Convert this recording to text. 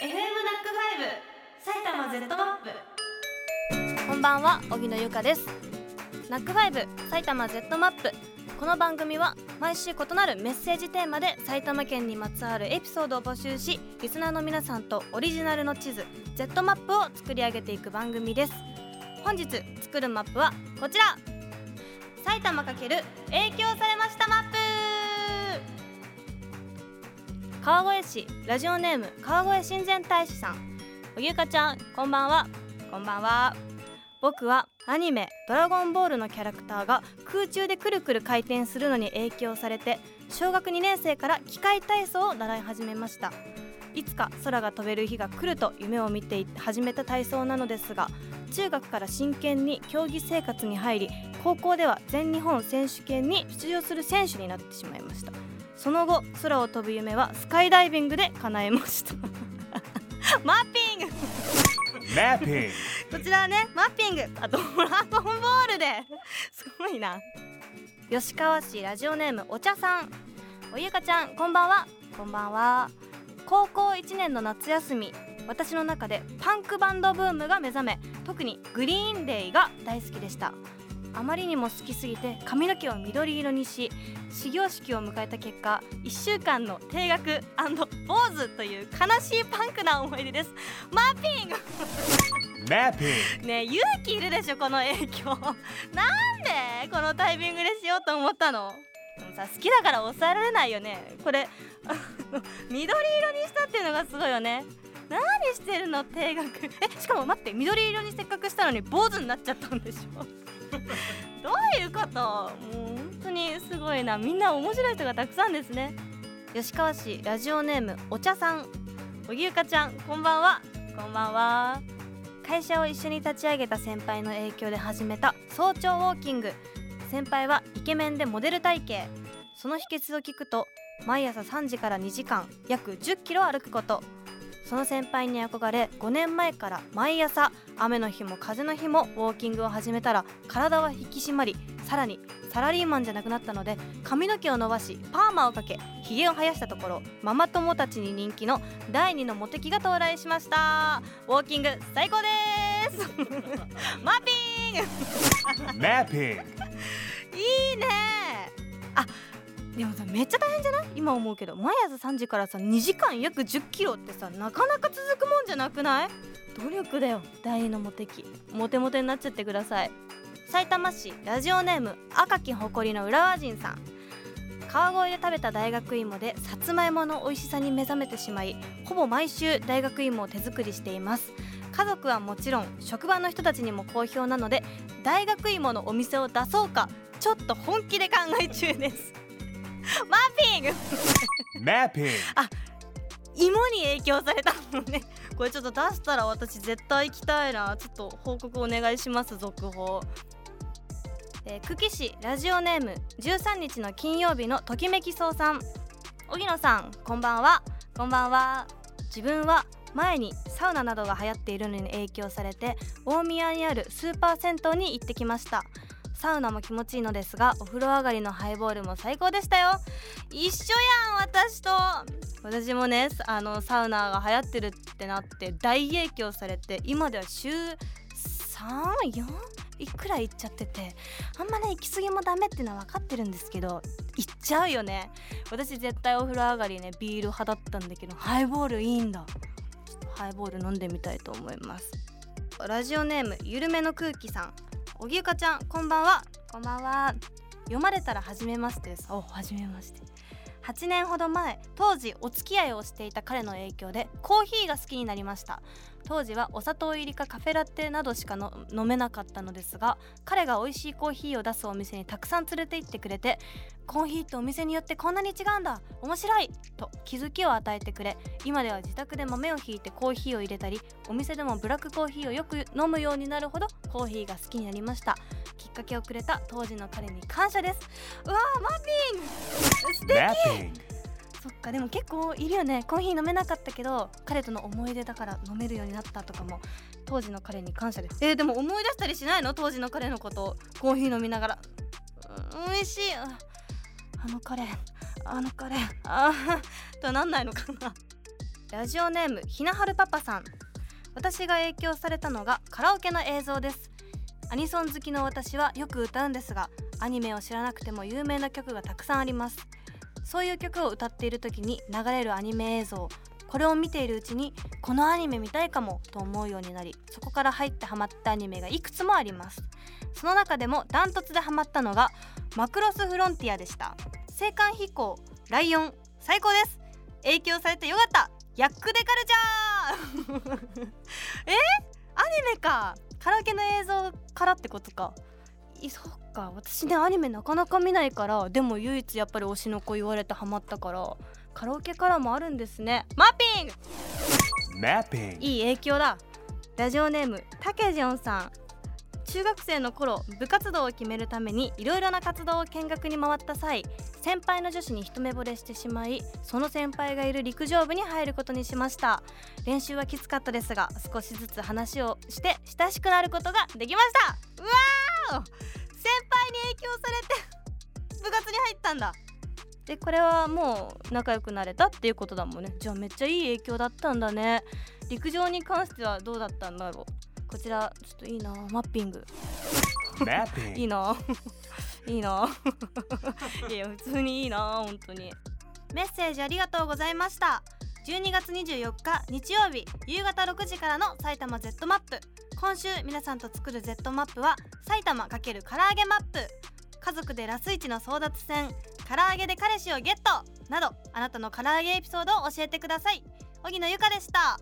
FM NACK5 埼玉 Z マップ。こんばんは荻野由香です。ナックファイブ埼玉 Z マップ。この番組は毎週異なるメッセージテーマで埼玉県にまつわるエピソードを募集しリスナーの皆さんとオリジナルの地図 Z マップを作り上げていく番組です。本日作るマップはこちら。埼玉×影響されましたマップ。川越市ラジオネーム川越親善大使さん。おゆかちゃんこんばんは。こんばんは。僕はアニメ「ドラゴンボール」のキャラクターが空中でくるくる回転するのに影響されて小学2年生から機械体操を習い始めました。いつか空が飛べる日が来ると夢を見て始めた体操なのですが中学から真剣に競技生活に入り高校では全日本選手権に出場する選手になってしまいましたその後空を飛ぶ夢はスカイダイビングで叶えました。マッピング。マッピング。こちらはねマッピング。あドラゴンボールで。すごいな。吉川市ラジオネームお茶さん。おゆかちゃんこんばんは。こんばんは。高校1年の夏休み。私の中でパンクバンドブームが目覚め特にグリーンデイが大好きでしたあまりにも好きすぎて髪の毛を緑色にし始業式を迎えた結果1週間の定額坊主という悲しいパンクな思い出です。マッピング。マッピング。ねえ勇気いるでしょこの影響。なんでこのタイミングでしようと思ったの？さ好きだから抑えられないよね。これ 緑色にしたっていうのがすごいよね。何してるの定額。えしかも待って緑色にせっかくしたのに坊主になっちゃったんでしょ どういうこと？もう本当にすごいな。みんな面白い人がたくさんですね。吉川市ラジオネームお茶さん。おぎゆかちゃんこんばんは。こんばんは。会社を一緒に立ち上げた先輩の影響で始めた早朝ウォーキング。先輩はイケメンでモデル体型。その秘訣を聞くと毎朝3時から2時間約1 0キロ歩くこと。その先輩に憧れ5年前から毎朝雨の日も風の日もウォーキングを始めたら体は引き締まりさらにサラリーマンじゃなくなったので髪の毛を伸ばしパーマをかけひげを生やしたところママ友たちに人気の第2のモテ期が到来しました。ウォーキング最高です。マッピン！グマッピン。グいいね。あでもさめっちゃ大変じゃない？今思うけど。毎朝3時からさ2時間約1 0キロってさなかなか続くもんじゃなくない？努力だよ。第二のモテ期モテモテになっちゃってください。埼玉市ラジオネーム赤き誇りの浦和人さん。川越で食べた大学芋でさつまいもの美味しさに目覚めてしまいほぼ毎週大学芋を手作りしています。家族はもちろん職場の人たちにも好評なので大学芋のお店を出そうかちょっと本気で考え中です。マッピング。マッピング。芋に影響されたのね。これちょっと出したら私絶対行きたいな。ちょっと報告お願いします続報。えー、久喜市ラジオネーム13日の金曜日のときめきそうさん。荻野さんこんばんは。こんばんは。自分は前にサウナなどが流行っているのに影響されて大宮にあるスーパー銭湯に行ってきましたサウナも気持ちいいのですがお風呂上がりのハイボールも最高でしたよ。一緒やん私と。私もねあのサウナが流行ってるってなって大影響されて今では週34いくら行っちゃっててあんまね行き過ぎもダメっていうのは分かってるんですけど行っちゃうよね。私絶対お風呂上がりねビール派だったんだけどハイボールいいんだ。ハイボール飲んでみたいと思います。ラジオネームゆるめの空気さん。おぎゆかちゃんこんばんは。こんばんは。読まれたら初めましてです。お初めまして8年ほど前当時お付き合いをしていた彼の影響でコーヒーが好きになりました。当時はお砂糖入りかカフェラテなどしか飲めなかったのですが彼が美味しいコーヒーを出すお店にたくさん連れて行ってくれてコーヒーってお店によってこんなに違うんだ面白いと気づきを与えてくれ今では自宅で豆をひいてコーヒーを入れたりお店でもブラックコーヒーをよく飲むようになるほどコーヒーが好きになりました。きっかけをくれた当時の彼に感謝です。うわーマッピン！グ素敵！そっかでも結構いるよね。コーヒー飲めなかったけど彼との思い出だから飲めるようになったとかも当時の彼に感謝です。えー、でも思い出したりしないの？当時の彼のこと。コーヒー飲みながら。うん美味しい。ああの彼。あの彼。あーとはなんないのかな。ラジオネームひなはるパパさん。私が影響されたのがカラオケの映像ですアニソン好きの私はよく歌うんですがアニメを知らなくても有名な曲がたくさんあります。そういう曲を歌っている時に流れるアニメ映像これを見ているうちにこのアニメ見たいかもと思うようになりそこから入ってハマったアニメがいくつもあります。その中でもダントツでハマったのがマクロスフロンティアでした。青函飛行ライオン最高です。影響されてよかった。ヤックデカルチャー。え？アニメか。カラオケの映像からってことか。いそっか。私ねアニメなかなか見ないからでも唯一やっぱり推しの子言われてハマったからカラオケからもあるんですね。マッピング.いい影響だ。ラジオネームたけじょんさん中学生の頃部活動を決めるためにいろいろな活動を見学に回った際先輩の女子に一目惚れしてしまいその先輩がいる陸上部に入ることにしました。練習はきつかったですが少しずつ話をして親しくなることができました。うわー先輩に影響されて部活に入ったんだ。でこれはもう仲良くなれたっていうことだもんね。じゃあめっちゃいい影響だったんだね。陸上に関してはどうだったんだろう。こちらちょっといいな。マッピング。いい.な。いいな。いや普通にいいな本当に。メッセージありがとうございました。12月24日日曜日夕方6時からの埼玉 Z マップ。今週皆さんと作る Z マップは埼玉×唐揚げマップ。家族でラスイチの争奪戦唐揚げで彼氏をゲット。などあなたの唐揚げエピソードを教えてください。荻野由香でした